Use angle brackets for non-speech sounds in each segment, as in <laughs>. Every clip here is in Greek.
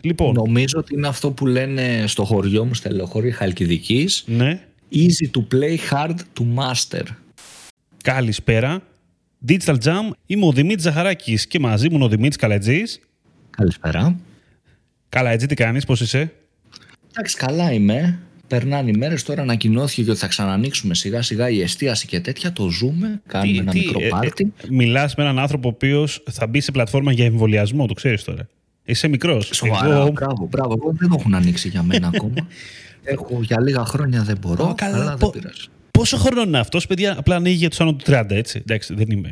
Λοιπόν, Νομίζω ότι είναι αυτό που λένε στο χωριό μου, στα λεωχώρια Χαλκιδικής. ναι. Easy to play, hard to master. Καλησπέρα. Digital Jam. Είμαι ο Δημήτρης Ζαχαράκης και μαζί μου είναι ο Δημήτρης Καλατζής. Καλησπέρα. Καλά, έτσι τι κάνεις, πώς είσαι; Εντάξει, καλά είμαι. Περνάνε οι μέρες, τώρα ανακοινώθηκε και ότι θα ξανανοίξουμε σιγά σιγά η εστίαση και τέτοια. Το ζούμε, κάνουμε ένα μικρό ε, πάρτι. ε, μιλάς με έναν άνθρωπο ο οποίος θα μπει σε πλατφόρμα για εμβολιασμό, το ξέρεις τώρα. Είσαι μικρός. Σοβαρά, Εγώ- μπράβο, μπράβο. Εγώ δεν το έχουν ανοίξει για μένα ακόμα. <laughs> Έχω για λίγα χρόνια δεν μπορώ, Α, καλά, αλλά πο- δεν πειράζει. Πόσο χρόνο είναι αυτός, παιδιά, απλά ανοίγει για τους άνω του 30, έτσι. Εντάξει, δεν είμαι...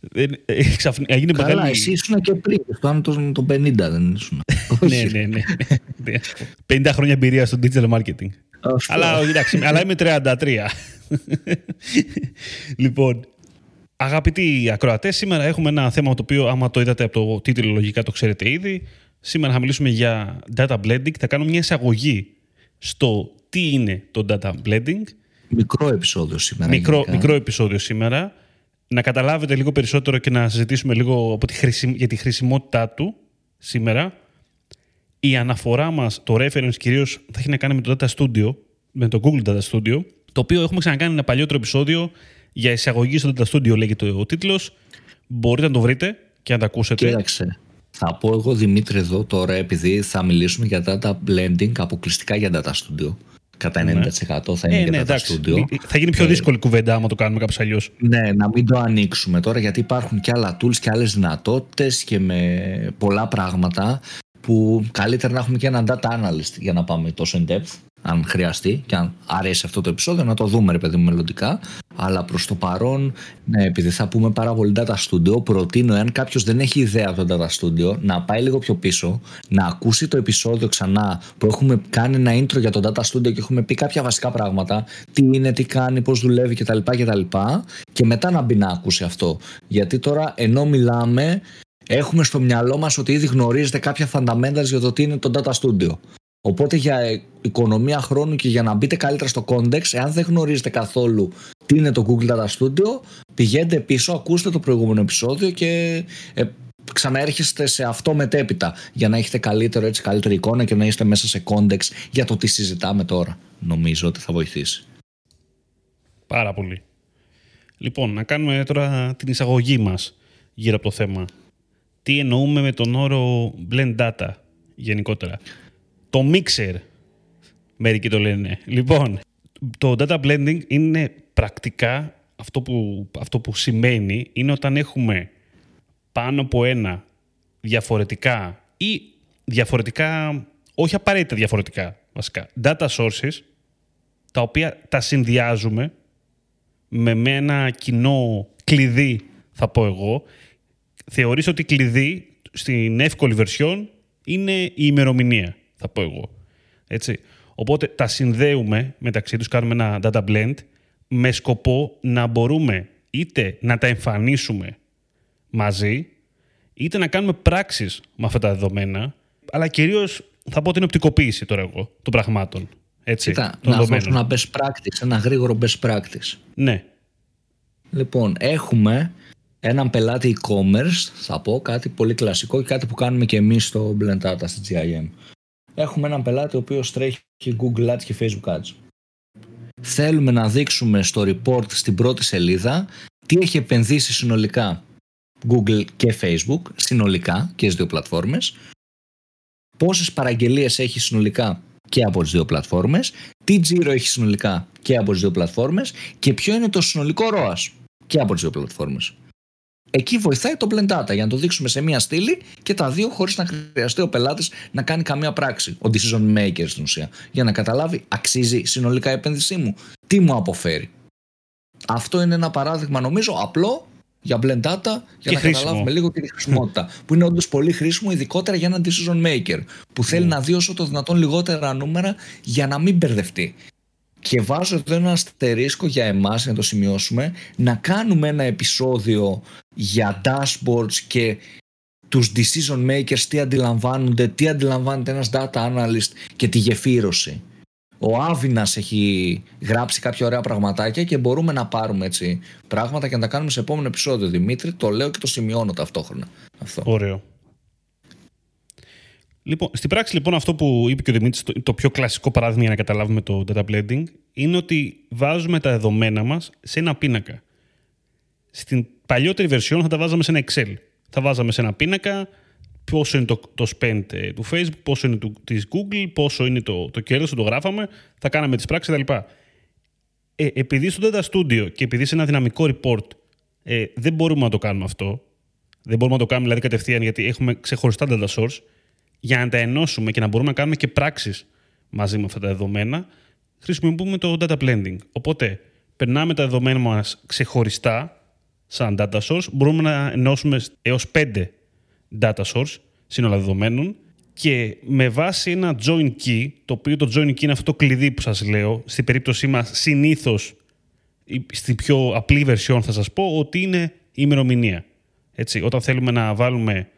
Δεν, ε, ξαφνικά, έγινε Καλά, μεγάλη... εσύ ήσουν και πριν, στο άνω των, των 50 δεν ήσουν. <laughs> ναι, ναι, ναι. <laughs> 50 χρόνια εμπειρία στο digital marketing. Αυτό. αλλά, όχι, εντάξει, αλλά είμαι 33. λοιπόν, αγαπητοί ακροατές, σήμερα έχουμε ένα θέμα το οποίο, άμα το είδατε από το τίτλο, λογικά το ξέρετε ήδη. Σήμερα θα μιλήσουμε για data blending. Θα κάνω μια εισαγωγή στο τι είναι το data blending. Μικρό επεισόδιο σήμερα. Μικρό, γενικά. μικρό επεισόδιο σήμερα. Να καταλάβετε λίγο περισσότερο και να συζητήσουμε λίγο από τη χρησι... για τη χρησιμότητά του σήμερα. Η αναφορά μας, το reference κυρίως, θα έχει να κάνει με το Data Studio, με το Google Data Studio, το οποίο έχουμε ξανακάνει ένα παλιότερο επεισόδιο για εισαγωγή στο Data Studio, λέγεται ο τίτλος. Μπορείτε να το βρείτε και να το ακούσετε. Κοίταξε. Θα πω εγώ Δημήτρη εδώ τώρα, επειδή θα μιλήσουμε για data blending αποκλειστικά για data studio. Κατά 90% θα είναι Ε, για ναι, data εντάξει. studio. Θα γίνει πιο δύσκολη κουβέντα άμα το κάνουμε κάπως αλλιώς. Ναι, να μην το ανοίξουμε τώρα γιατί υπάρχουν και άλλα tools και άλλες δυνατότητες και με πολλά πράγματα που καλύτερα να έχουμε και έναν data analyst για να πάμε τόσο in depth αν χρειαστεί και αν αρέσει αυτό το επεισόδιο να το δούμε ρε παιδί μου μελλοντικά. Αλλά προς το παρόν ναι, επειδή θα πούμε πάρα πολύ data studio προτείνω εάν κάποιος δεν έχει ιδέα από το data studio να πάει λίγο πιο πίσω να ακούσει το επεισόδιο ξανά που έχουμε κάνει ένα intro για το data studio και έχουμε πει κάποια βασικά πράγματα τι είναι, τι κάνει, πώς δουλεύει κτλ κτλ και μετά να μπει να ακούσει αυτό. Γιατί τώρα ενώ μιλάμε έχουμε στο μυαλό μας ότι ήδη γνωρίζετε κάποια fundamentals για το τι είναι το data studio Οπότε για ε, οικονομία χρόνου και για να μπείτε καλύτερα στο context, εάν δεν γνωρίζετε καθόλου τι είναι το Google Data Studio, πηγαίνετε πίσω, ακούστε το προηγούμενο επεισόδιο και ε, ξαναέρχεστε σε αυτό μετέπειτα για να έχετε καλύτερο, έτσι, καλύτερη εικόνα και να είστε μέσα σε context για το τι συζητάμε τώρα. Νομίζω ότι θα βοηθήσει. Πάρα πολύ. Λοιπόν, να κάνουμε τώρα την εισαγωγή μας γύρω από το θέμα. Τι εννοούμε με τον όρο blend data γενικότερα; Το mixer, μερικοί το λένε. Λοιπόν, το data blending είναι πρακτικά αυτό που, αυτό που σημαίνει είναι όταν έχουμε πάνω από ένα διαφορετικά ή διαφορετικά, όχι απαραίτητα διαφορετικά βασικά, data sources τα οποία τα συνδυάζουμε με, με ένα κοινό κλειδί, θα πω εγώ. Θεωρείς ότι κλειδί στην εύκολη version είναι η ημερομηνία, θα πω εγώ. Έτσι. Οπότε τα συνδέουμε μεταξύ τους, κάνουμε ένα data blend με σκοπό να μπορούμε είτε να τα εμφανίσουμε μαζί, είτε να κάνουμε πράξεις με αυτά τα δεδομένα, αλλά κυρίως θα πω την οπτικοποίηση τώρα εγώ των πραγμάτων. Έτσι, Κοίτα, των να δώσω δεδομένων. ένα best practice, ένα γρήγορο best practice. Ναι, Λοιπόν, έχουμε έναν πελάτη e-commerce, θα πω κάτι πολύ κλασικό και κάτι που κάνουμε και εμείς στο Blend Data στη GIM. Έχουμε έναν πελάτη ο οποίος τρέχει και Google Ads και Facebook Ads. Θέλουμε να δείξουμε στο report στην πρώτη σελίδα τι έχει επενδύσει συνολικά Google και Facebook, συνολικά και στις δύο πλατφόρμες, πόσες παραγγελίες έχει συνολικά και από τις δύο πλατφόρμες, τι τζίρο έχει συνολικά και από τις δύο πλατφόρμες και ποιο είναι το συνολικό ROAS και από τις δύο πλατφόρμες. Εκεί βοηθάει το Blend Data για να το δείξουμε σε μία στήλη και τα δύο χωρίς να χρειαστεί ο πελάτης να κάνει καμία πράξη. Ο decision maker στην ουσία. Για να καταλάβει αξίζει συνολικά η επένδυσή μου. Τι μου αποφέρει. Αυτό είναι ένα παράδειγμα νομίζω απλό για blend data για να χρήσιμο. καταλάβουμε λίγο και τη χρησιμότητα. που είναι όντως πολύ χρήσιμο, ειδικότερα για έναν decision maker που θέλει να δει όσο το δυνατόν λιγότερα νούμερα για να μην μπερδευτεί. Και βάζω εδώ ένα αστερίσκο για εμάς, για να το σημειώσουμε, να κάνουμε ένα επεισόδιο για dashboards και τους decision makers τι αντιλαμβάνονται, τι αντιλαμβάνεται ένας data analyst και τη γεφύρωση. Ο Άβυνας έχει γράψει κάποια ωραία πραγματάκια και μπορούμε να πάρουμε έτσι πράγματα και να τα κάνουμε σε επόμενο επεισόδιο. Δημήτρη, το λέω και το σημειώνω ταυτόχρονα. Αυτό. Ωραίο. Λοιπόν, στην πράξη, λοιπόν, αυτό που είπε και ο Δημήτρης, το, το πιο κλασικό παράδειγμα για να καταλάβουμε το data blending, είναι ότι βάζουμε τα δεδομένα μας σε ένα πίνακα. Στην παλιότερη version θα τα βάζαμε σε ένα Excel. Θα βάζαμε σε ένα πίνακα πόσο είναι το, το spend ε, του Facebook, πόσο είναι το, της Google, πόσο είναι το, το κέρδος, το γράφαμε, θα κάναμε τις πράξεις κτλ. Ε, επειδή στο Data Studio και επειδή σε ένα δυναμικό report ε, δεν μπορούμε να το κάνουμε αυτό, δεν μπορούμε να το κάνουμε δηλαδή κατευθείαν γιατί έχουμε ξεχωριστά data source, για να τα ενώσουμε και να μπορούμε να κάνουμε και πράξεις μαζί με αυτά τα δεδομένα, χρησιμοποιούμε το data blending. Οπότε, περνάμε τα δεδομένα μας ξεχωριστά, σαν data source, μπορούμε να ενώσουμε έως 5 data source, σύνολα δεδομένων, και με βάση ένα join key, το οποίο το join key είναι αυτό το κλειδί που σας λέω, στην περίπτωσή μας συνήθως, στην πιο απλή version θα σας πω, ότι είναι η ημερομηνία. Έτσι, όταν θέλουμε να βάλουμε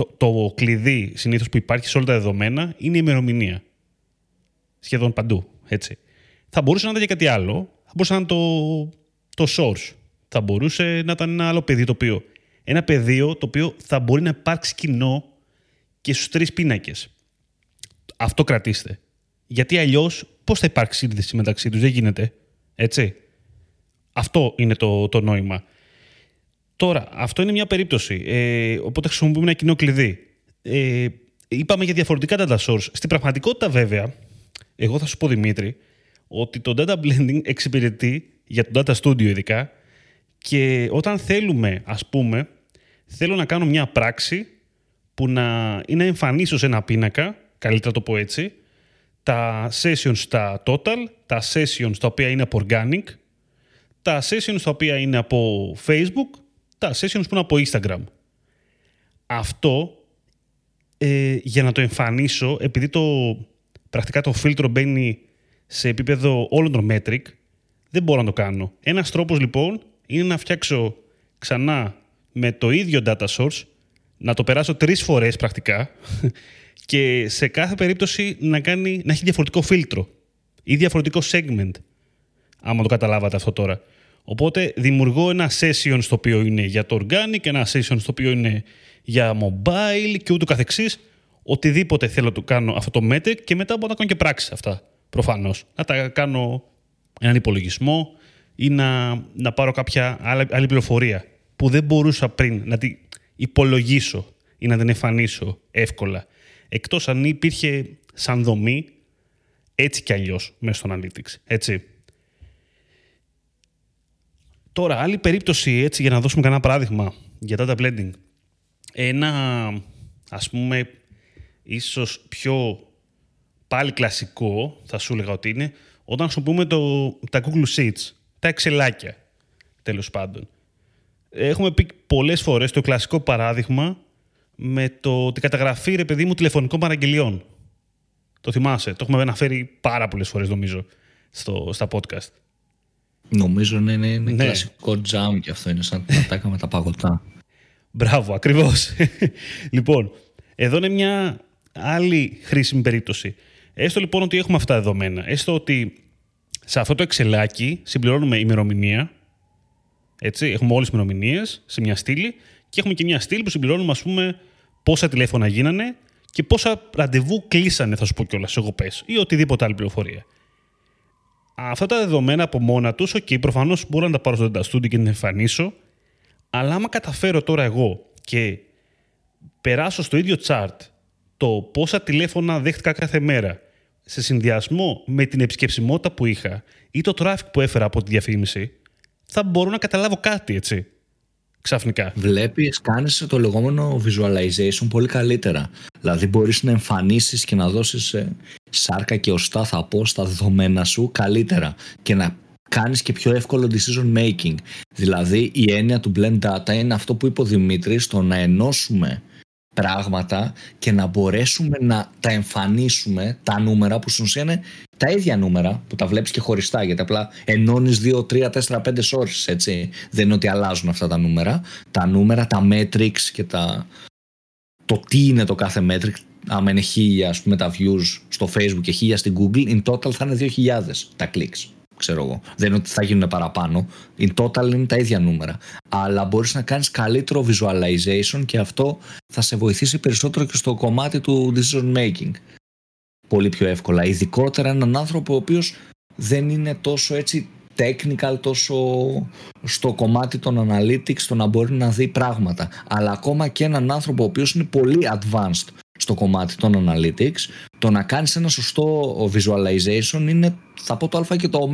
το, το κλειδί συνήθως που υπάρχει σε όλα τα δεδομένα, είναι η ημερομηνία. Σχεδόν παντού, έτσι. Θα μπορούσε να ήταν και κάτι άλλο, θα μπορούσε να είναι το, το source. Θα μπορούσε να ήταν ένα άλλο πεδίο το οποίο ένα πεδίο το οποίο θα μπορεί να υπάρξει κοινό και στους τρεις πίνακες. Αυτό κρατήστε. Γιατί αλλιώς πώς θα υπάρξει σύνδεση μεταξύ τους; Δεν γίνεται. Έτσι. Αυτό είναι το, το νόημα. Τώρα, αυτό είναι μια περίπτωση. Ε, οπότε χρησιμοποιούμε ένα κοινό κλειδί. Ε, είπαμε για διαφορετικά data source. Στην πραγματικότητα βέβαια, εγώ θα σου πω Δημήτρη, ότι το data blending εξυπηρετεί για το data studio ειδικά και όταν θέλουμε, ας πούμε, θέλω να κάνω μια πράξη που να είναι εμφανίσω σε ένα πίνακα, καλύτερα το πω έτσι, τα sessions στα total, τα sessions τα οποία είναι από organic, τα sessions τα οποία είναι από Facebook, τα sessions που είναι από Instagram. Αυτό, ε, για να το εμφανίσω, επειδή το, πρακτικά το φίλτρο μπαίνει σε επίπεδο όλων των metric, δεν μπορώ να το κάνω. Ένας τρόπος λοιπόν είναι να φτιάξω ξανά με το ίδιο data source, να το περάσω τρεις φορές πρακτικά <laughs> και σε κάθε περίπτωση να, κάνει, να έχει διαφορετικό φίλτρο ή διαφορετικό segment, άμα το καταλάβατε αυτό τώρα. Οπότε δημιουργώ ένα session στο οποίο είναι για το organic, ένα session στο οποίο είναι για mobile και ούτω καθεξής. Οτιδήποτε θέλω να το κάνω αυτό το metric και μετά μπορώ να κάνω και πράξεις αυτά, προφανώς. Να τα κάνω έναν υπολογισμό ή να, να πάρω κάποια άλλη, άλλη πληροφορία που δεν μπορούσα πριν να την υπολογίσω ή να την εμφανίσω εύκολα. Εκτός αν υπήρχε σαν δομή έτσι κι αλλιώς μέσα στο Analytics. Έτσι. Τώρα, άλλη περίπτωση, έτσι, για να δώσουμε κανένα παράδειγμα για data blending. Ένα, ας πούμε, ίσως πιο πάλι κλασικό, θα σου έλεγα ότι είναι, όταν χρησιμοποιούμε το, τα Google Sheets, τα εξελάκια, τέλος πάντων. Έχουμε πει πολλές φορές το κλασικό παράδειγμα με το, την καταγραφή, ρε παιδί μου, τηλεφωνικών παραγγελιών. Το θυμάσαι, το έχουμε αναφέρει πάρα πολλές φορές, νομίζω, στο, στα podcast. Νομίζω είναι, είναι, είναι ναι. κλασικό jam και αυτό είναι σαν να τα με τα παγωτά. Μπράβο, ακριβώς. <laughs> λοιπόν, εδώ είναι μια άλλη χρήσιμη περίπτωση. Έστω λοιπόν ότι έχουμε αυτά δεδομένα. Έστω ότι σε αυτό το εξελάκι συμπληρώνουμε ημερομηνία. Έτσι, έχουμε όλες τις ημερομηνίες σε μια στήλη και έχουμε και μια στήλη που συμπληρώνουμε, ας πούμε, πόσα τηλέφωνα γίνανε και πόσα ραντεβού κλείσανε, θα σου πω κιόλας, εγώ πες, ή οτιδήποτε άλλη πληροφορία. Αυτά τα δεδομένα από μόνα τους, OK, προφανώς μπορώ να τα πάρω στο Data Studio και να τα εμφανίσω, αλλά άμα καταφέρω τώρα εγώ και περάσω στο ίδιο chart το πόσα τηλέφωνα δέχτηκα κάθε μέρα σε συνδυασμό με την επισκεψιμότητα που είχα ή το traffic που έφερα από τη διαφήμιση, θα μπορώ να καταλάβω κάτι, έτσι. Ξαφνικά. Βλέπεις, κάνεις το λεγόμενο visualization πολύ καλύτερα. Δηλαδή μπορείς να εμφανίσεις και να δώσεις ε, σάρκα και οστά θα πω στα δεδομένα σου καλύτερα και να κάνεις και πιο εύκολο decision making. Δηλαδή η έννοια του blend data είναι αυτό που είπε ο Δημήτρης, το να ενώσουμε πράγματα και να μπορέσουμε να τα εμφανίσουμε τα νούμερα που στην ουσία είναι τα ίδια νούμερα που τα βλέπεις και χωριστά γιατί απλά ενώνεις 2, 3, 4, 5 sources έτσι. Δεν είναι ότι αλλάζουν αυτά τα νούμερα. Τα νούμερα, τα metrics και τα... το τι είναι το κάθε metric άμα είναι χίλια ας πούμε τα views στο facebook και χίλια στην google in total θα είναι 2.000 τα clicks ξέρω εγώ. Δεν είναι ότι θα γίνουν παραπάνω. In total είναι τα ίδια νούμερα. Αλλά μπορείς να κάνεις καλύτερο visualization και αυτό θα σε βοηθήσει περισσότερο και στο κομμάτι του decision making. Πολύ πιο εύκολα. Ειδικότερα έναν άνθρωπο ο οποίος δεν είναι τόσο έτσι technical, τόσο στο κομμάτι των analytics, το να μπορεί να δει πράγματα. Αλλά ακόμα και έναν άνθρωπο ο οποίος είναι πολύ advanced στο κομμάτι των analytics, το να κάνεις ένα σωστό visualization είναι θα πω το α και το ω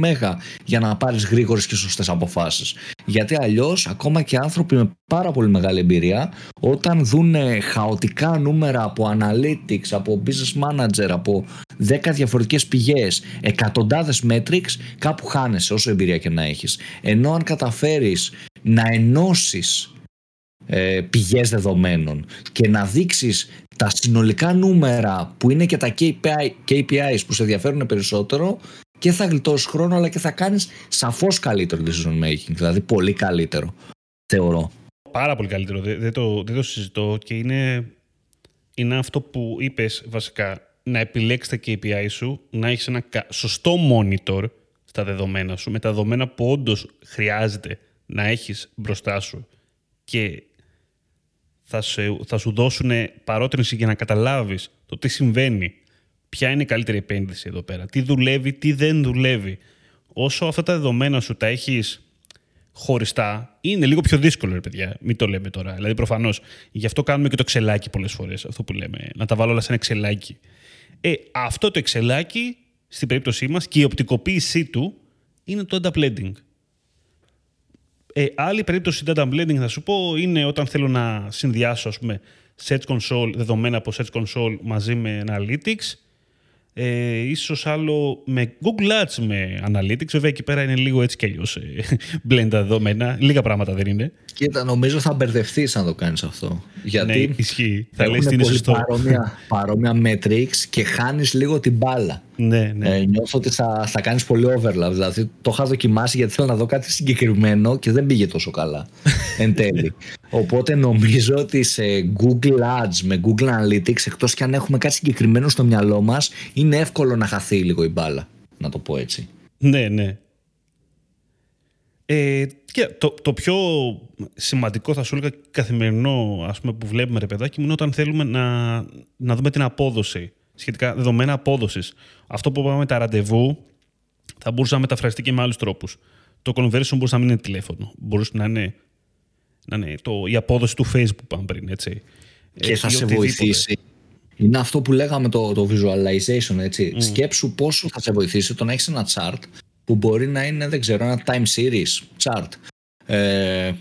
για να πάρεις γρήγορες και σωστές αποφάσεις. Γιατί αλλιώς ακόμα και άνθρωποι με πάρα πολύ μεγάλη εμπειρία όταν δουν χαοτικά νούμερα από analytics, από business manager, από 10 διαφορετικές πηγές, εκατοντάδες metrics, κάπου χάνεσαι όσο εμπειρία και να έχεις. Ενώ αν καταφέρεις να ενώσεις ε, πηγές δεδομένων και να δείξεις τα συνολικά νούμερα που είναι και τα KPI, KPIs που σε ενδιαφέρουν περισσότερο και θα γλιτώσεις χρόνο αλλά και θα κάνεις σαφώς καλύτερο decision making δηλαδή πολύ καλύτερο θεωρώ. Πάρα πολύ καλύτερο, δεν, το, δεν το συζητώ και είναι, είναι αυτό που είπες βασικά. Να επιλέξεις τα KPI σου, να έχεις ένα σωστό monitor στα δεδομένα σου με τα δεδομένα που όντως χρειάζεται να έχεις μπροστά σου και θα, σε, θα σου δώσουν παρότρινση για να καταλάβεις το τι συμβαίνει, ποια είναι η καλύτερη επένδυση εδώ πέρα, τι δουλεύει, τι δεν δουλεύει. Όσο αυτά τα δεδομένα σου τα έχεις χωριστά, είναι λίγο πιο δύσκολο, ρε παιδιά. Μην το λέμε τώρα. Δηλαδή, προφανώς, γι' αυτό κάνουμε και το εξελάκι πολλές φορές. Αυτό που λέμε. Να τα βάλω όλα σε ένα εξελάκι. Ε, αυτό το εξελάκι, στην περίπτωσή μας, και η οπτικοποίησή του είναι το data blending. Ε, άλλη περίπτωση data blending θα σου πω είναι όταν θέλω να συνδυάσω ας πούμε, Search Console, δεδομένα από Search Console μαζί με Analytics ε, ίσως άλλο με Google Ads με Analytics. Βέβαια εκεί πέρα είναι λίγο έτσι κι αλλιώς ε, <laughs> blend τα δεδομένα. Λίγα πράγματα δεν είναι. Κοίτα, νομίζω θα μπερδευτείς αν το κάνεις αυτό. Γιατί ναι, ισχύει. Θα λες είναι σωστό. Παρόμοια, <laughs> παρόμοια metrics και χάνεις λίγο την μπάλα. Ναι, ναι. Ε, νιώθω ότι θα, θα κάνεις πολύ overlap. Δηλαδή το είχα δοκιμάσει γιατί θέλω να δω κάτι συγκεκριμένο και δεν πήγε τόσο καλά <laughs> εν τέλει. Οπότε νομίζω ότι σε Google Ads με Google Analytics εκτός και αν έχουμε κάτι συγκεκριμένο στο μυαλό μας είναι εύκολο να χαθεί λίγο η μπάλα. Να το πω έτσι. Ναι, ναι. Ε, και το, το πιο σημαντικό θα σου έλεγα καθημερινό ας πούμε, που βλέπουμε ρε παιδάκι μου είναι όταν θέλουμε να, να δούμε την απόδοση σχετικά δεδομένα απόδοσης. Αυτό που είπαμε με τα ραντεβού θα μπορούσε να μεταφραστεί και με άλλους τρόπους. Το conversion μπορούσε να μην είναι τηλέφωνο. Μπορούσε να είναι, να είναι το, η απόδοση του Facebook που είπαμε πριν. Έτσι. Και ε, θα σε βοηθήσει. Είναι αυτό που λέγαμε το, το visualization. Έτσι. Mm. Σκέψου πόσο θα σε βοηθήσει το να έχεις ένα chart που μπορεί να είναι, δεν ξέρω, ένα time series chart. Ε,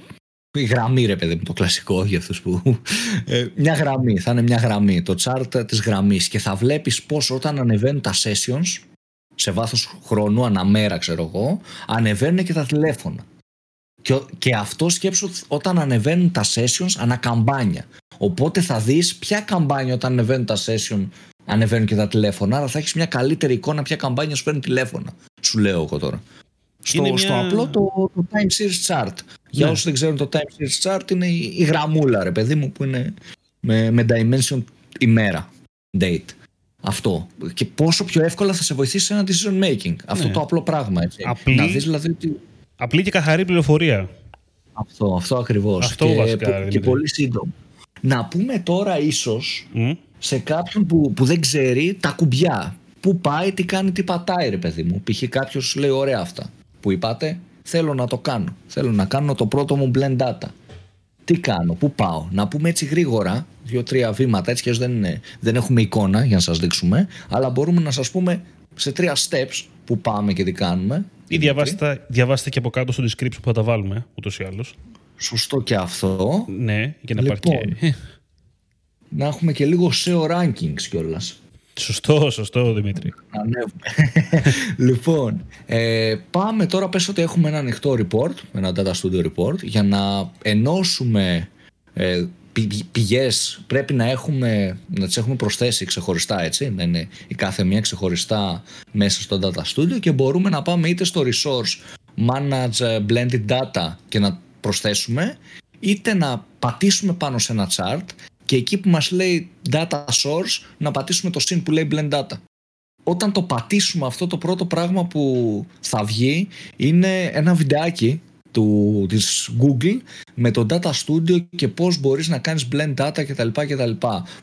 η γραμμή ρε παιδί μου, το κλασικό για αυτούς που... Ε, μια γραμμή, θα είναι μια γραμμή, το chart της γραμμής και θα βλέπεις πώς όταν ανεβαίνουν τα sessions σε βάθος χρόνου, αναμέρα ξέρω εγώ, ανεβαίνουν και τα τηλέφωνα. Και, και αυτό σκέψου όταν ανεβαίνουν τα sessions ανακαμπάνια. Οπότε θα δεις ποια καμπάνια όταν ανεβαίνουν τα sessions ανεβαίνουν και τα τηλέφωνα, αλλά θα έχεις μια καλύτερη εικόνα ποια καμπάνια σου παίρνει τηλέφωνα. Σου λέω εγώ τώρα. Στο, μια... στο απλό το, το time series chart. Για ναι. όσους δεν ξέρουν το time series chart είναι η, η γραμμούλα ρε παιδί μου που είναι με, με dimension ημέρα, date. Αυτό. Και πόσο πιο εύκολα θα σε βοηθήσει σε ένα decision making. Αυτό ναι. το απλό πράγμα. Έτσι. Απλή, να δεις δηλαδή απλή και καθαρή πληροφορία. Αυτό, αυτό ακριβώς. Αυτό και, βασικά, και πολύ σύντομο. Να πούμε τώρα ίσως σε κάποιον που, που δεν ξέρει τα κουμπιά. Πού πάει, τι κάνει, τι πατάει ρε παιδί μου. Π.χ. κάποιος λέει ωραία αυτά που είπατε, θέλω να το κάνω. Θέλω να κάνω το πρώτο μου blend data. Τι κάνω, πού πάω. Να πούμε έτσι γρήγορα, δύο-τρία βήματα, έτσι και δεν, δεν έχουμε εικόνα για να σας δείξουμε, αλλά μπορούμε να σας πούμε σε τρία steps που πάμε και τι κάνουμε. Ή διαβάστε, διαβάστε και από κάτω στο description που θα τα βάλουμε, ούτως ή άλλως. Σωστό και αυτό. Ναι, για να λοιπόν, υπάρχει Να έχουμε και λίγο SEO rankings κιόλας. Σωστό, σωστό Δημήτρη. <laughs> λοιπόν, ε, πάμε τώρα πες ότι έχουμε ένα ανοιχτό report, ένα data studio report, για να ενώσουμε ε, πηγές πρέπει να, έχουμε, να τις έχουμε προσθέσει ξεχωριστά έτσι, να είναι η κάθε μία ξεχωριστά μέσα στο data studio και μπορούμε να πάμε είτε στο resource manage blended data και να προσθέσουμε είτε να πατήσουμε πάνω σε ένα chart και εκεί που μας λέει data source να πατήσουμε το συν που λέει blend data. όταν το πατήσουμε αυτό το πρώτο πράγμα που θα βγει είναι ένα βιντεάκι του, της Google με το Data Studio και πώς μπορείς να κάνεις blend data κτλ. κτλ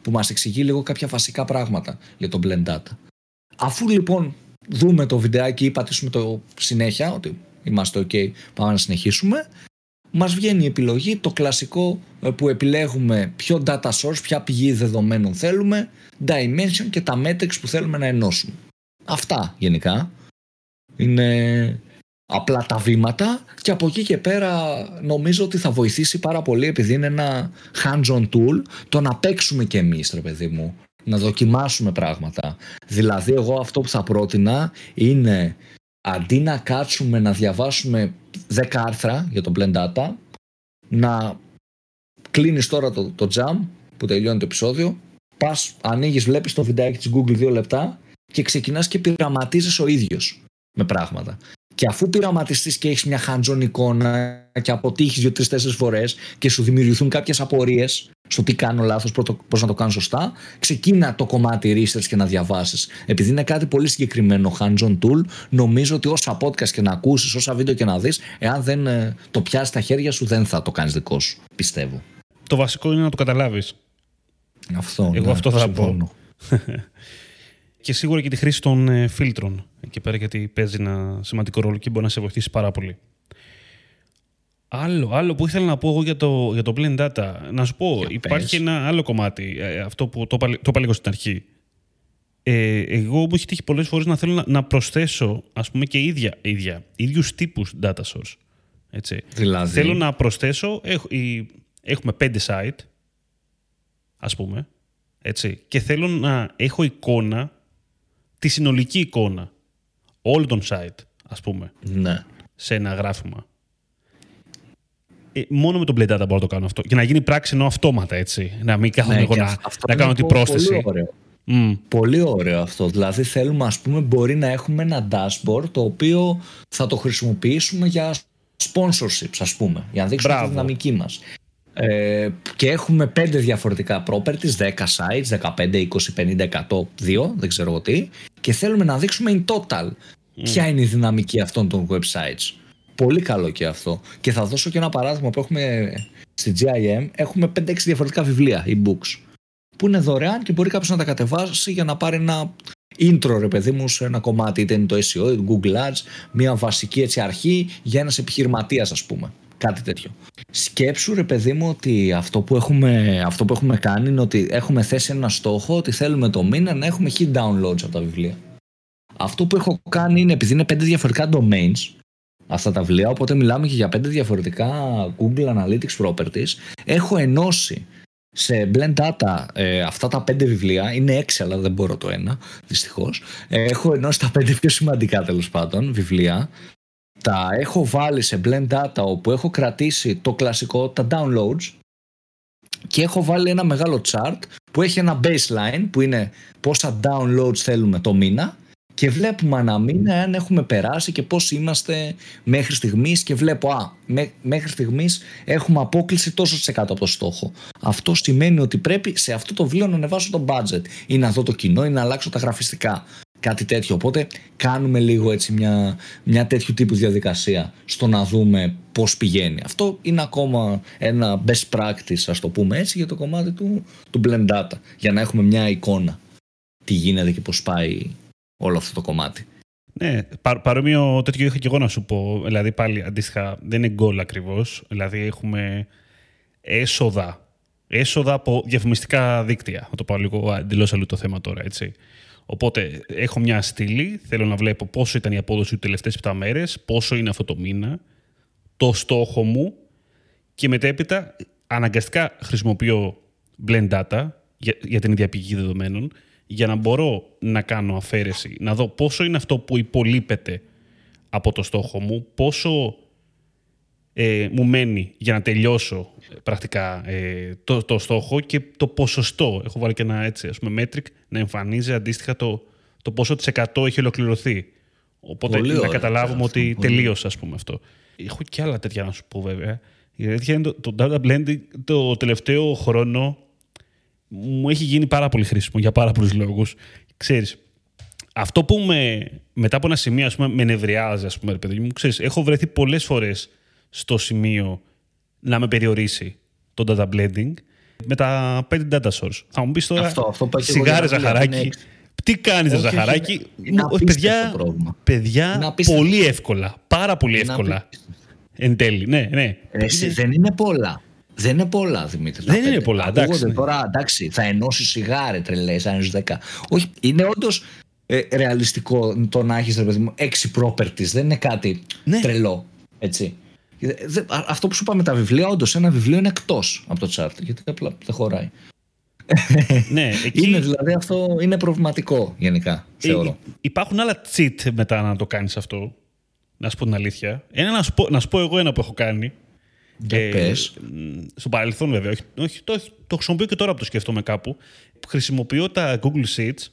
που μας εξηγεί λίγο κάποια βασικά πράγματα για το blend data. Αφού λοιπόν δούμε το βιντεάκι ή πατήσουμε το συνέχεια ότι είμαστε ok πάμε να συνεχίσουμε μας βγαίνει η επιλογή το κλασικό ε, που επιλέγουμε ποιο data source, ποια πηγή δεδομένων θέλουμε, dimension και τα metrics που θέλουμε να ενώσουμε. Αυτά γενικά. Είναι απλά τα βήματα και από εκεί και πέρα νομίζω ότι θα βοηθήσει πάρα πολύ επειδή είναι ένα hands-on tool το να παίξουμε και εμείς ρε παιδί μου να δοκιμάσουμε πράγματα δηλαδή εγώ αυτό που θα πρότεινα είναι αντί να κάτσουμε να διαβάσουμε 10 άρθρα για το Blend Data να κλείνεις τώρα το, το jam που τελειώνει το επεισόδιο πας, ανοίγεις, βλέπεις το βιντεάκι της Google 2 λεπτά και ξεκινάς και πειραματίζεις ο ίδιος με πράγματα. Και αφού πειραματιστείς και έχεις μια χάντζον εικόνα και αποτύχεις δύο-τρει-τέσσερι φορές και σου δημιουργηθούν κάποιες απορίες στο τι κάνω λάθος, πώς να το κάνω σωστά, ξεκίνα το κομμάτι research και να διαβάσεις. Επειδή είναι κάτι πολύ συγκεκριμένο hands-on tool, νομίζω ότι όσα podcast και να ακούσεις, όσα βίντεο και να δεις, εάν δεν ε, το πιάσεις στα χέρια σου, δεν θα το κάνεις δικό σου. Πιστεύω. Το βασικό είναι να το καταλάβεις. Αυτό. Εγώ ναι, αυτό θα πω. <laughs> και σίγουρα και τη χρήση των ε, φίλτρων εκεί πέρα γιατί παίζει ένα σημαντικό ρόλο και μπορεί να σε βοηθήσει πάρα πολύ. Άλλο, άλλο που ήθελα να πω εγώ για το, για το Blend Data, να σου πω, υπάρχει ένα άλλο κομμάτι, ε, αυτό που το, το είπα λίγο στην αρχή. Ε, εγώ μου έχει τύχει πολλές φορές να θέλω να, να προσθέσω, ας πούμε, και ίδια, ίδια ίδιους τύπους data source. Έτσι. Δηλαδή... Θέλω να προσθέσω, έχουμε πέντε site, ας πούμε, έτσι, και θέλω να έχω εικόνα τη συνολική εικόνα όλων των site, ας πούμε, ναι. σε ένα γράφημα. Ε, μόνο με τον Blade Data μπορώ να το κάνω αυτό. Για να γίνει πράξη ενώ αυτόματα, έτσι. Να μην κάθομαι ναι, εγώ να, να κάνω την πρόσθεση. Πολύ ωραίο. Mm. Πολύ ωραίο αυτό. Δηλαδή θέλουμε, ας πούμε, μπορεί να έχουμε ένα dashboard το οποίο θα το χρησιμοποιήσουμε για sponsorships, ας πούμε, για να δείξουμε Μπράβο. τη δυναμική μας. Ε, και έχουμε πέντε διαφορετικά properties, 10 sites, 15, 20, 50, 100, 2, δεν ξέρω τι και θέλουμε να δείξουμε in total ποια είναι η δυναμική αυτών των websites. Πολύ καλό και αυτό. Και θα δώσω και ένα παράδειγμα που έχουμε στη GIM. Έχουμε 5-6 διαφορετικά βιβλία, e-books, που είναι δωρεάν και μπορεί κάποιος να τα κατεβάσει για να πάρει ένα intro, ρε παιδί μου, σε ένα κομμάτι, είτε είναι το SEO, το Google Ads, μια βασική έτσι αρχή για ένας επιχειρηματίας, ας πούμε. Κάτι τέτοιο. Σκέψου ρε παιδί μου ότι αυτό που, έχουμε, αυτό που έχουμε κάνει είναι ότι έχουμε θέσει ένα στόχο ότι θέλουμε το μήνα να έχουμε hit downloads από τα βιβλία. Αυτό που έχω κάνει είναι επειδή είναι πέντε διαφορετικά domains αυτά τα βιβλία, οπότε μιλάμε και για πέντε διαφορετικά Google Analytics properties, έχω ενώσει σε Blend Data ε, αυτά τα πέντε βιβλία, είναι έξι αλλά δεν μπορώ το ένα δυστυχώς, ε, έχω ενώσει τα πέντε πιο σημαντικά τέλος πάντων βιβλία. Τα έχω βάλει σε blend data όπου έχω κρατήσει το κλασικό, τα downloads. Και έχω βάλει ένα μεγάλο chart που έχει ένα baseline που είναι πόσα downloads θέλουμε το μήνα και βλέπουμε ένα μήνα αν έχουμε περάσει και πώς είμαστε μέχρι στιγμής και βλέπω α, μέχρι στιγμής έχουμε απόκληση τόσο σε κάτω από το στόχο. Αυτό σημαίνει ότι πρέπει σε αυτό το βιβλίο να ανεβάσω το budget ή να δω το κοινό ή να αλλάξω τα γραφιστικά κάτι τέτοιο. Οπότε κάνουμε λίγο έτσι μια, μια τέτοιου τύπου διαδικασία στο να δούμε πώς πηγαίνει. Αυτό είναι ακόμα ένα best practice, ας το πούμε έτσι, για το κομμάτι του, του blend data. Για να έχουμε μια εικόνα τι γίνεται και πώς πάει όλο αυτό το κομμάτι. Ναι, πα, παρόμοιο τέτοιο είχα και εγώ να σου πω. Δηλαδή πάλι αντίστοιχα δεν είναι goal ακριβώς. Δηλαδή έχουμε έσοδα. Έσοδα από διαφημιστικά δίκτυα. Θα το πάω λίγο εντελώς αλλού το θέμα τώρα, έτσι. Οπότε έχω μια στήλη, θέλω να βλέπω πόσο ήταν η απόδοση του τελευταίες 7 μέρες, πόσο είναι αυτό το μήνα, το στόχο μου και μετέπειτα αναγκαστικά χρησιμοποιώ blend data για, για την ίδια πηγή δεδομένων για να μπορώ να κάνω αφαίρεση, να δω πόσο είναι αυτό που υπολείπεται από το στόχο μου, πόσο ε, μου μένει για να τελειώσω ε, πρακτικά ε, το, το στόχο και το ποσοστό. Έχω βάλει και ένα έτσι, ας πούμε, metric να εμφανίζει αντίστοιχα το, το πόσο της 100 έχει ολοκληρωθεί. Οπότε Πολύ να καταλάβουμε ότι τελείωσε, ας πούμε, αυτό. Έχω και άλλα τέτοια να σου πω, βέβαια. Η αλήθεια είναι το, το data blending το τελευταίο χρόνο μου έχει γίνει πάρα πολύ χρήσιμο για πάρα πολλούς λόγους. Ξέρεις, Αυτό που με, μετά από ένα σημείο ας πούμε, με νευριάζει, ας πούμε, ρε παιδί μου, ξέρεις, έχω βρεθεί πολλές φορές στο σημείο να με περιορίσει το data blending με τα 5 data source. Θα μου πεις τώρα, Αυτό, αυτό πάει και εγώ σιγάρε για να ζαχαράκι, είναι τι κάνεις ρε Όχι, όχι, ζαχαράκι; είναι- είναι Μου- απίστευτο παιδιά, το πρόβλημα. παιδιά Είναι απίστευτο. πολύ εύκολα. Πάρα πολύ Είναι εύκολα. απίστευτο. Εν τέλει, ναι, ναι. Ρε, εσύ, δεν είναι πολλά. Δεν είναι πολλά, Δημήτρη. τα Δεν είναι πέντε. πολλά, Ακούγονται εντάξει, ναι. Τώρα, εντάξει, θα ενώσεις σιγάρε τρελές, αν είσαι 10. Όχι, είναι όντως ρεαλιστικό το να έχεις, ρε παιδί μου, έξι properties. Δεν είναι κάτι Ναι. τρελό. Έτσι. Ε, δε- α- αυτό που σου είπα με τα βιβλία, όντως ένα βιβλίο είναι εκτός από το chart. Γιατί απλά δεν χωράει. <laughs> ναι εκεί Είναι δηλαδή αυτό είναι προβληματικό γενικά, θεωρώ. Ε, υπάρχουν άλλα cheat μετά να το κάνεις αυτό. Να σου πω την αλήθεια. Ένα, να, σου πω, να σου πω εγώ ένα που έχω κάνει. Για πες. μ, στο παρελθόν βέβαια. Όχι, όχι, το, το χρησιμοποιώ και τώρα που το σκέφτομαι κάπου. Χρησιμοποιώ τα Google Sheets.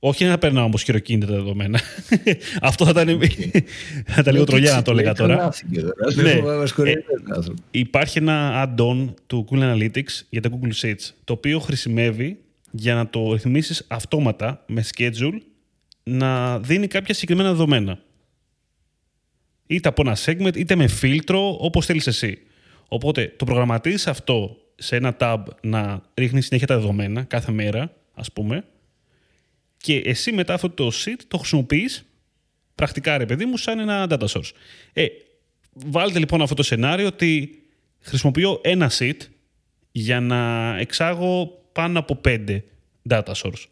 Όχι να περνάω όμως χειροκίνητα τα δεδομένα. <laughs> Αυτό θα ήταν, <laughs> θα ήταν λίγο τρολιά να το έλεγα τώρα. Ναι. Ναι. Υπάρχει ένα add-on του Google Analytics για τα Google Sheets, το οποίο χρησιμεύει για να το ρυθμίσεις αυτόματα με schedule να δίνει κάποια συγκεκριμένα δεδομένα. Είτε από ένα segment, είτε με φίλτρο, όπως θέλεις εσύ. Οπότε το προγραμματίζεις αυτό σε ένα tab να ρίχνεις συνέχεια τα δεδομένα κάθε μέρα, ας πούμε, και εσύ μετά αυτό το sheet το χρησιμοποιείς πρακτικά ρε παιδί μου σαν ένα data source. Ε, βάλτε λοιπόν αυτό το σενάριο ότι χρησιμοποιώ ένα sheet για να εξάγω πάνω από πέντε data source.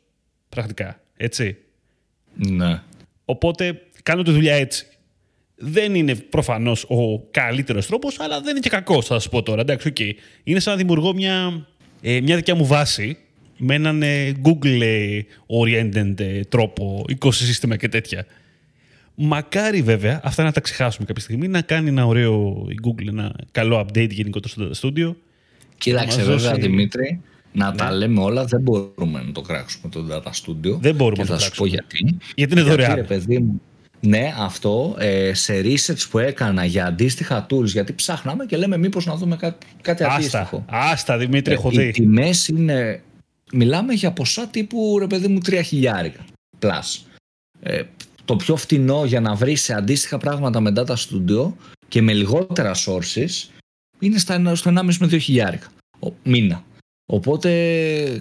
Πρακτικά. Έτσι. Ναι. Οπότε κάνω τη δουλειά έτσι. Δεν είναι προφανώς ο καλύτερος τρόπος, αλλά δεν είναι και κακός, θα σας πω τώρα. Εντάξει, οκ. Είναι σαν να δημιουργώ μια, ε, μια δικιά μου βάση με έναν ε, Google ε, oriented ε, τρόπο, οικοσύστημα και τέτοια. Μακάρι βέβαια αυτά να τα ξεχάσουμε κάποια στιγμή, να κάνει ένα ωραίο η Google, ένα καλό update γενικότερα στο Data Studio. Κοίταξε μας βέβαια δώσει- Δημήτρη, να τα λέμε όλα δεν μπορούμε να το κράξουμε το Data Studio. Δεν μπορούμε και να το θα σου πω κράξουμε. γιατί. Γιατί είναι ρε δωρεάν. παιδί μου, ναι, αυτό ε, σε research που έκανα για αντίστοιχα tools, γιατί ψάχναμε και λέμε μήπως να δούμε κάτι, κάτι Άστα, αντίστοιχο. άστα Δημήτρη, έχω Ε, Οι δει. τιμές είναι, μιλάμε για ποσά τύπου ρε παιδί μου 3 χιλιάρικα plus. Ε, το πιο φτηνό για να βρεις σε αντίστοιχα πράγματα με Data Studio και με λιγότερα sources είναι στα, ένα- στο 1,5 με 2 χιλιάρικα ο, μήνα. Οπότε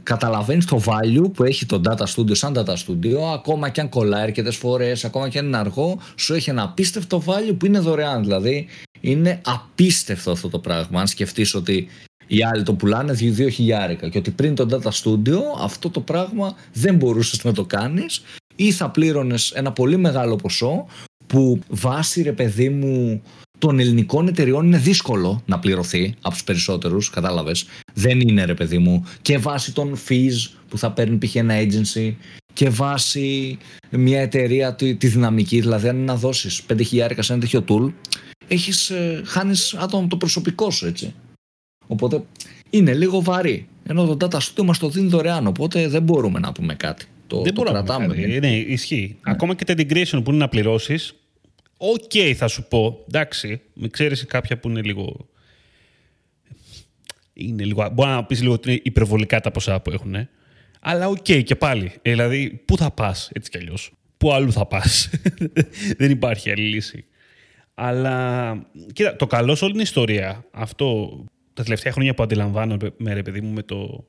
καταλαβαίνεις το value που έχει το Data Studio σαν Data Studio ακόμα και αν κολλάει αρκετές φορές, ακόμα και αν είναι αργό σου έχει ένα απίστευτο value που είναι δωρεάν. Δηλαδή είναι απίστευτο αυτό το πράγμα αν σκεφτείς ότι οι άλλοι το πουλάνε 2 χιλιάρικα και ότι πριν το Data Studio αυτό το πράγμα δεν μπορούσες να το κάνεις ή θα πλήρωνες ένα πολύ μεγάλο ποσό που βάσει ρε παιδί μου των ελληνικών εταιριών είναι δύσκολο να πληρωθεί από τους περισσότερους, κατάλαβες. Δεν είναι ρε παιδί μου και βάσει των fees που θα παίρνει π.χ. ένα agency και βάσει μια εταιρεία τη, τη δυναμική, δηλαδή αν είναι να δώσεις 5 χιλιάρικα σε ένα τέτοιο tool έχεις, ε, χάνεις άτομο το προσωπικό σου έτσι. Οπότε είναι λίγο βαρύ. Ενώ το Data Studio μας το δίνει δωρεάν, οπότε δεν μπορούμε να πούμε κάτι. Το, δεν το μπορώ να κρατάμε. πούμε κάτι. Ναι, ισχύει. Ακόμα και τα integration που είναι να πληρώσεις. Οκ, θα σου πω. Εντάξει, με ξέρεις κάποια που είναι λίγο. Είναι λίγο. Μπορεί να πεις λίγο ότι είναι υπερβολικά τα ποσά που έχουν. Αλλά οκ, και πάλι. Ε, Δηλαδή, πού θα πας έτσι κι αλλιώς. Πού αλλού θα πας. <laughs> δεν υπάρχει άλλη λύση. Αλλά κοίτα, το καλό σε όλη την ιστορία, αυτό τα τελευταία χρόνια που αντιλαμβάνομαι με ρε παιδί μου με το,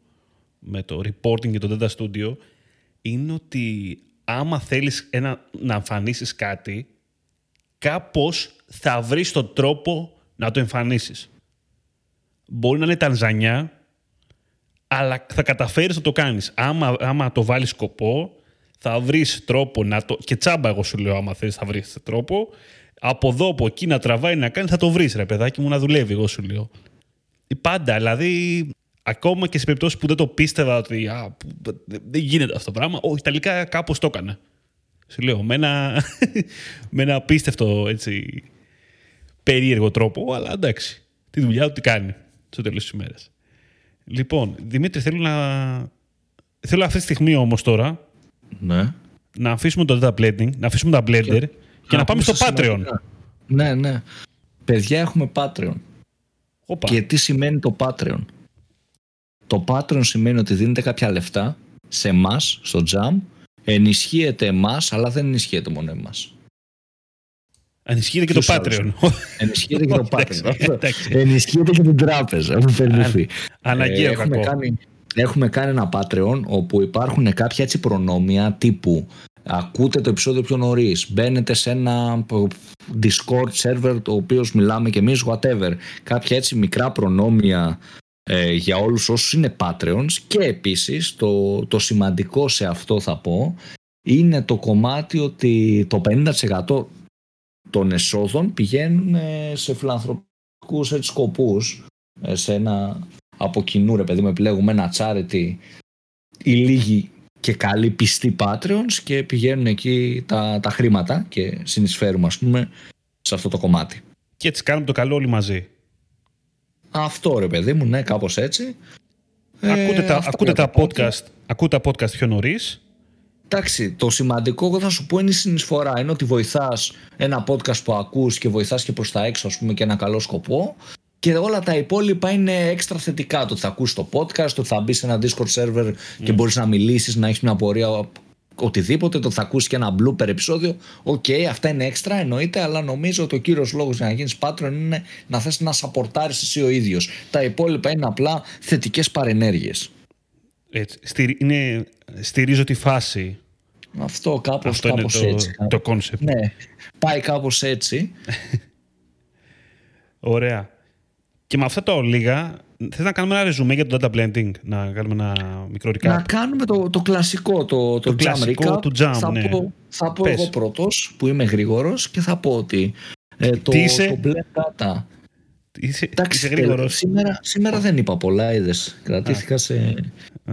με το reporting και το Data Studio, είναι ότι άμα θέλεις ένα, να εμφανίσεις κάτι, κάπως θα βρεις τον τρόπο να το εμφανίσεις. Μπορεί να είναι Τανζανιά, αλλά θα καταφέρεις να το κάνεις. Άμα, άμα το βάλεις σκοπό, θα βρεις τρόπο να το... Και τσάμπα εγώ σου λέω, άμα θέλεις θα βρεις τρόπο. Από εδώ, από εκεί να τραβάει, να κάνει, θα το βρεις ρε παιδάκι μου να δουλεύει, εγώ σου λέω. Πάντα, δηλαδή, ακόμα και σε περιπτώσεις που δεν το πίστευα ότι α, που- δεν γίνεται αυτό το πράγμα, όχι, τελικά κάπως το έκανα. Σου λέω, με ένα, <laughs> με ένα απίστευτο έτσι, περίεργο τρόπο, αλλά εντάξει, τη δουλειά του τι κάνει στο τέλος της ημέρας. Λοιπόν, Δημήτρη, θέλω να... Θέλω αυτή τη στιγμή όμως τώρα Ναι. να αφήσουμε το data blending, να αφήσουμε τα blender και, να πάμε στο πούμε Patreon. σημαντικά. Ναι, ναι. Παιδιά, έχουμε Patreon. Οπα. Και τι σημαίνει το Patreon; Το Patreon σημαίνει ότι δίνετε κάποια λεφτά σε εμάς στο Jam ενισχύεται εμάς, αλλά δεν ενισχύεται μόνο εμάς. Ενισχύεται και το Patreon. Ενισχύεται και το <laughs> Patreon. Ενισχύεται και την τράπεζα. Έχουν περιληφθεί. Αναγκαίο έχουμε κάνει, έχουμε κάνει ένα Patreon όπου υπάρχουν κάποια έτσι προνόμια τύπου ακούτε το επεισόδιο πιο νωρίς. Μπαίνετε σε ένα Discord server το οποίος μιλάμε και εμείς, whatever. Κάποια έτσι μικρά προνόμια ε, για όλους όσους είναι Patreons και επίσης το, το σημαντικό σε αυτό θα πω είναι το κομμάτι ότι το 50% των εσόδων πηγαίνουν ε, σε φιλανθρωπικούς έτσι, σκοπούς ε, σε ένα από κοινού ρε παιδί μου επιλέγουμε ένα charity οι λίγοι και καλοί πιστοί Patreons και πηγαίνουν εκεί τα, τα χρήματα και συνεισφέρουμε ας πούμε σε αυτό το κομμάτι. Και έτσι κάνουμε το καλό όλοι μαζί. Αυτό ρε παιδί μου, ναι, κάπως έτσι. Ακούτε, τα, ε, ακούτε, τα podcast, ακούτε τα podcast πιο νωρίς. Εντάξει, το σημαντικό εγώ θα σου πω είναι η συνεισφορά. Είναι ότι βοηθάς ένα podcast που ακούς και βοηθάς και προς τα έξω, ας πούμε, και ένα καλό σκοπό. Και όλα τα υπόλοιπα είναι έξτρα θετικά. Το ότι θα ακούσει το podcast, το ότι θα μπεις σε ένα Discord server και μπορείς να μιλήσεις, να έχεις μια απορία οτιδήποτε, το θα ακούσει και ένα blooper επεισόδιο. ΟΚ, okay, αυτά είναι έξτρα, εννοείται, αλλά νομίζω ότι ο κύριος λόγος για να γίνεις patron είναι να θες να σαπορτάρεις εσύ ο ίδιος. Τα υπόλοιπα είναι απλά θετικές παρενέργειες. Έτσι. είναι, στηρίζω τη φάση. Αυτό κάπως, Αυτό κάπως είναι έτσι. Το concept. Ναι, πάει κάπως έτσι. <laughs> Ωραία. Και με αυτά τα λίγα, θες να κάνουμε ένα ρεζουμέ για το data blending, να κάνουμε ένα μικρό recap; Να κάνουμε το, το κλασικό, το, το, το jam recap. Του jam, θα ναι. πω, θα πω εγώ πρώτος, που είμαι γρήγορος και θα πω ότι ε, το, Τι είσαι; το blend data Είσαι, Εντάξει, είσαι γρήγορος. σήμερα, σήμερα δεν είπα πολλά, είδες. Κρατήθηκα σε,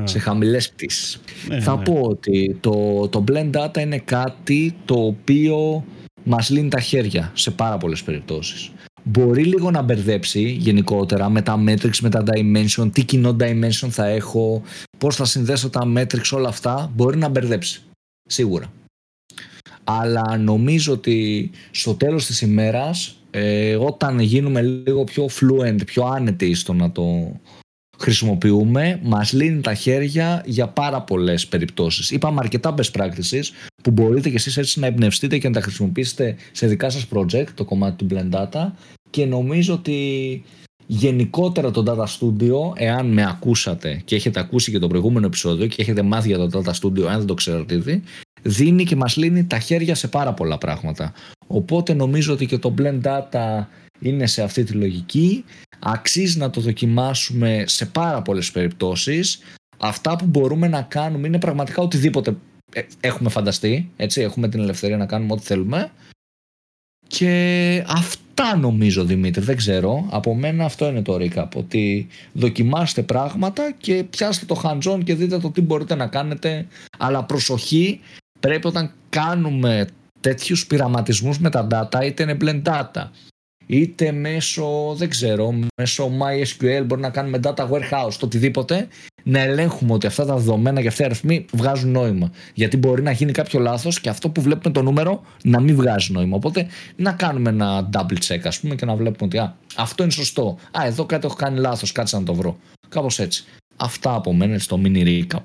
σε χαμηλές πτήσεις. Ναι, Θα ναι. πω ότι το, το blend data είναι κάτι το οποίο μας λύνει τα χέρια σε πάρα πολλές περιπτώσεις. Μπορεί λίγο να μπερδέψει γενικότερα με τα metrics, με τα dimension, τι κοινό dimension θα έχω, πώς θα συνδέσω τα metrics, όλα αυτά. Μπορεί να μπερδέψει. Σίγουρα. Αλλά νομίζω ότι στο τέλος της ημέρας ε, όταν γίνουμε λίγο πιο fluent, πιο άνετοι στο να το χρησιμοποιούμε, μας λύνει τα χέρια για πάρα πολλές περιπτώσεις. Είπαμε αρκετά best practices που μπορείτε και εσείς έτσι να εμπνευστείτε και να τα χρησιμοποιήσετε σε δικά σας project, το κομμάτι του Blend Data και νομίζω ότι γενικότερα το Data Studio, εάν με ακούσατε και έχετε ακούσει και το προηγούμενο επεισόδιο και έχετε μάθει για το Data Studio, αν δεν το ξέρετε ήδη, δίνει και μας λύνει τα χέρια σε πάρα πολλά πράγματα. Οπότε νομίζω ότι και το Blend Data είναι σε αυτή τη λογική. Αξίζει να το δοκιμάσουμε σε πάρα πολλές περιπτώσεις. Αυτά που μπορούμε να κάνουμε είναι πραγματικά οτιδήποτε ε, έχουμε φανταστεί. Έτσι, έχουμε την ελευθερία να κάνουμε ό,τι θέλουμε. Και αυτά νομίζω Δημήτρη, δεν ξέρω. Από μένα αυτό είναι το recap. Ότι δοκιμάστε πράγματα και πιάστε το hands-on και δείτε το τι μπορείτε να κάνετε. Αλλά προσοχή, πρέπει όταν κάνουμε τέτοιους πειραματισμούς με τα data, είτε είναι blend data, είτε μέσω, δεν ξέρω, μέσω MySQL μπορεί να κάνουμε data warehouse, το οτιδήποτε, να ελέγχουμε ότι αυτά τα δεδομένα και αυτοί οι αριθμοί βγάζουν νόημα. Γιατί μπορεί να γίνει κάποιο λάθος και αυτό που βλέπουμε το νούμερο να μην βγάζει νόημα. Οπότε να κάνουμε ένα double check, ας πούμε, και να βλέπουμε ότι α, αυτό είναι σωστό. Α, εδώ κάτι έχω κάνει λάθος, κάτσε να το βρω. Κάπως έτσι. Αυτά από μένα στο mini recap.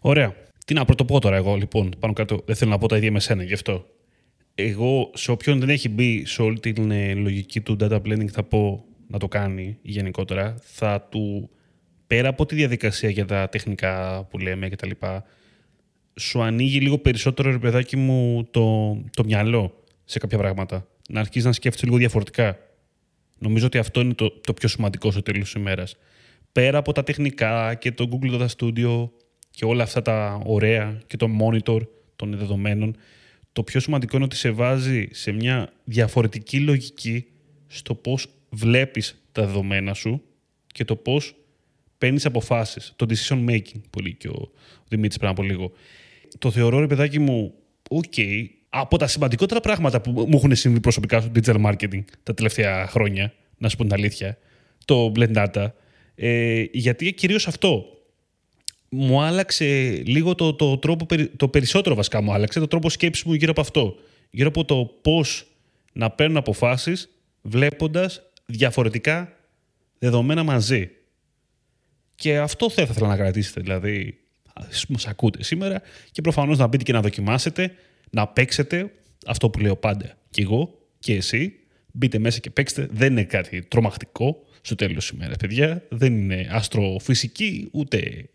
Ωραία. Τι να πρωτοπώ τώρα εγώ, λοιπόν, πάνω κάτω. Δεν θέλω να πω τα ίδια με σένα γι' αυτό. Εγώ, σε όποιον δεν έχει μπει σε όλη την ε, λογική του data blending, θα πω να το κάνει γενικότερα. Θα του, πέρα από τη διαδικασία για τα τεχνικά που λέμε και τα λοιπά, σου ανοίγει λίγο περισσότερο, ρε παιδάκι μου, το, το μυαλό σε κάποια πράγματα. Να αρχίσεις να σκέφτεσαι λίγο διαφορετικά. Νομίζω ότι αυτό είναι το, το πιο σημαντικό στο τέλος της ημέρας. Πέρα από τα τεχνικά και το Google Data Studio και όλα αυτά τα ωραία και το monitor των δεδομένων, το πιο σημαντικό είναι ότι σε βάζει σε μια διαφορετική λογική στο πώς βλέπεις τα δεδομένα σου και το πώς παίρνεις αποφάσεις. Το decision making, που λέει και ο, ο Δημήτρης πριν από λίγο. Το θεωρώ, ρε παιδάκι μου, οκ, από τα σημαντικότερα πράγματα που μου έχουν συμβεί προσωπικά στο digital marketing τα τελευταία χρόνια, να σου πω την αλήθεια, το blend data, ε, γιατί κυρίως αυτό μου άλλαξε λίγο το, το τρόπο, περι- το περισσότερο βασικά μου άλλαξε, το τρόπο σκέψης μου γύρω από αυτό. Γύρω από το πώς να παίρνω αποφάσεις βλέποντας διαφορετικά δεδομένα μαζί. Και αυτό θα ήθελα να κρατήσετε, δηλαδή μας ακούτε σήμερα και προφανώς να μπείτε και να δοκιμάσετε, να παίξετε αυτό που λέω πάντα και εγώ και εσύ. Μπείτε μέσα και παίξτε. Δεν είναι κάτι τρομακτικό στο τέλος της ημέρας, παιδιά. Δεν είναι αστροφυσική, ούτε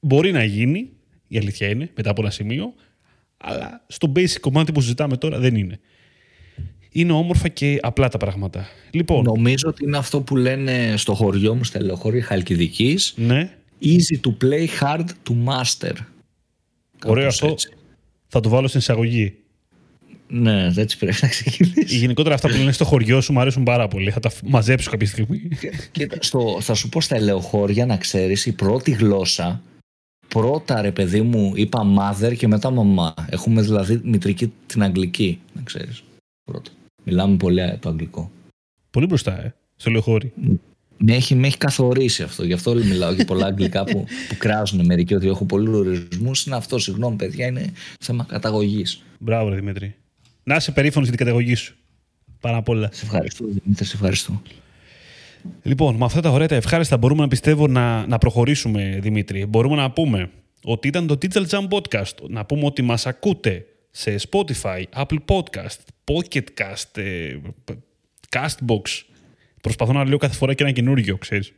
μπορεί να γίνει, η αλήθεια είναι, μετά από ένα σημείο, αλλά στο basic κομμάτι που συζητάμε τώρα δεν είναι. Είναι όμορφα και απλά τα πράγματα. Λοιπόν, Νομίζω ότι είναι αυτό που λένε στο χωριό μου, στα λεωχώρια Χαλκιδικής. ναι, Easy to play, hard to master. ωραίο Κάπως αυτό. έτσι. Θα το βάλω στην εισαγωγή. Ναι, έτσι πρέπει να ξεκινήσει. Γενικότερα αυτά που λένε στο χωριό σου μου αρέσουν πάρα πολύ. Θα τα φ- μαζέψω κάποια στιγμή. Κοίτα, στο, θα σου πω στα ελαιοχώρια να ξέρεις η πρώτη γλώσσα πρώτα ρε παιδί μου είπα mother και μετά μαμά. Έχουμε δηλαδή μητρική την αγγλική να ξέρεις. Πρώτα. Μιλάμε πολύ ε, το αγγλικό. Πολύ μπροστά, ε, στο λεωχώρι. με έχει, με έχει καθορίσει αυτό. Γι' αυτό μιλάω και πολλά αγγλικά που, που κράζουν μερικοί ότι έχω πολλούς ορισμούς είναι αυτό συγγνώμη παιδιά είναι θέμα καταγωγής. Μπράβο, ρε Δημήτρη. Να είσαι περήφανος για την καταγωγή σου. Πάρα πολλά. σε ευχαριστώ Δημήτρη σε ευχαριστώ Λοιπόν, με αυτά τα ωραία τα ευχάριστα μπορούμε να πιστεύω να, να προχωρήσουμε, Δημήτρη. Μπορούμε να πούμε ότι ήταν το Digital Jam Podcast. Να πούμε ότι μας ακούτε σε Spotify, Apple Podcast, Pocket Cast, ε, Castbox. Προσπαθώ να λέω κάθε φορά και ένα καινούργιο, ξέρεις.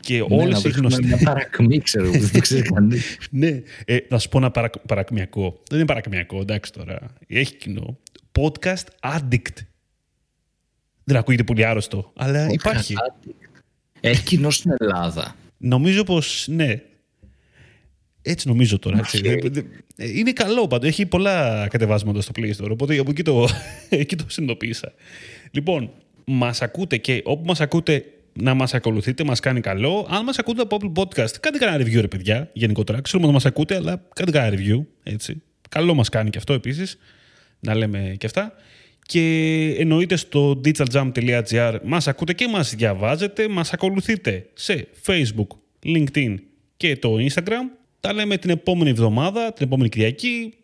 Και Ναι, όλες να οι βρίσκουμε γνωστές... μια παρακμή ξέρω που δεν το ξέρει κανείς <laughs> ναι, ε, να σου πω ένα παρακ... παρακμιακό. Δεν είναι παρακμιακό, εντάξει τώρα. Έχει κοινό. Podcast Addict. Δεν ακούγεται πολύ άρρωστο, αλλά υπάρχει. έχει κοινό στην Ελλάδα Νομίζω πως ναι. Έτσι νομίζω τώρα. Έτσι. Οκ. Ε, Είναι καλό πάντως. Έχει πολλά κατεβάσματα στο Play Store. Οπότε από εκεί το, <laughs> εκεί το συνειδητοποίησα. Λοιπόν, μας ακούτε και όπου μας ακούτε να μας ακολουθείτε, μας κάνει καλό. Αν μας ακούτε από Apple Podcast, κάντε κανένα review, ρε παιδιά. Γενικότερα. Ξέρουμε ότι μας ακούτε, αλλά κάντε κανένα review. Έτσι. Καλό μας κάνει και αυτό επίσης. Να λέμε και αυτά. Και εννοείται στο digitaljam.gr μας ακούτε και μας διαβάζετε, μας ακολουθείτε σε Facebook, LinkedIn και το Instagram. Τα λέμε την επόμενη εβδομάδα, την επόμενη Κυριακή.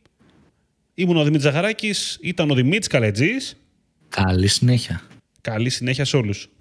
Ήμουν ο Δημήτρης Ζαχαράκης, ήταν ο Δημήτρης Καλετζής. καλή συνέχεια Καλή συνέχεια σε όλους.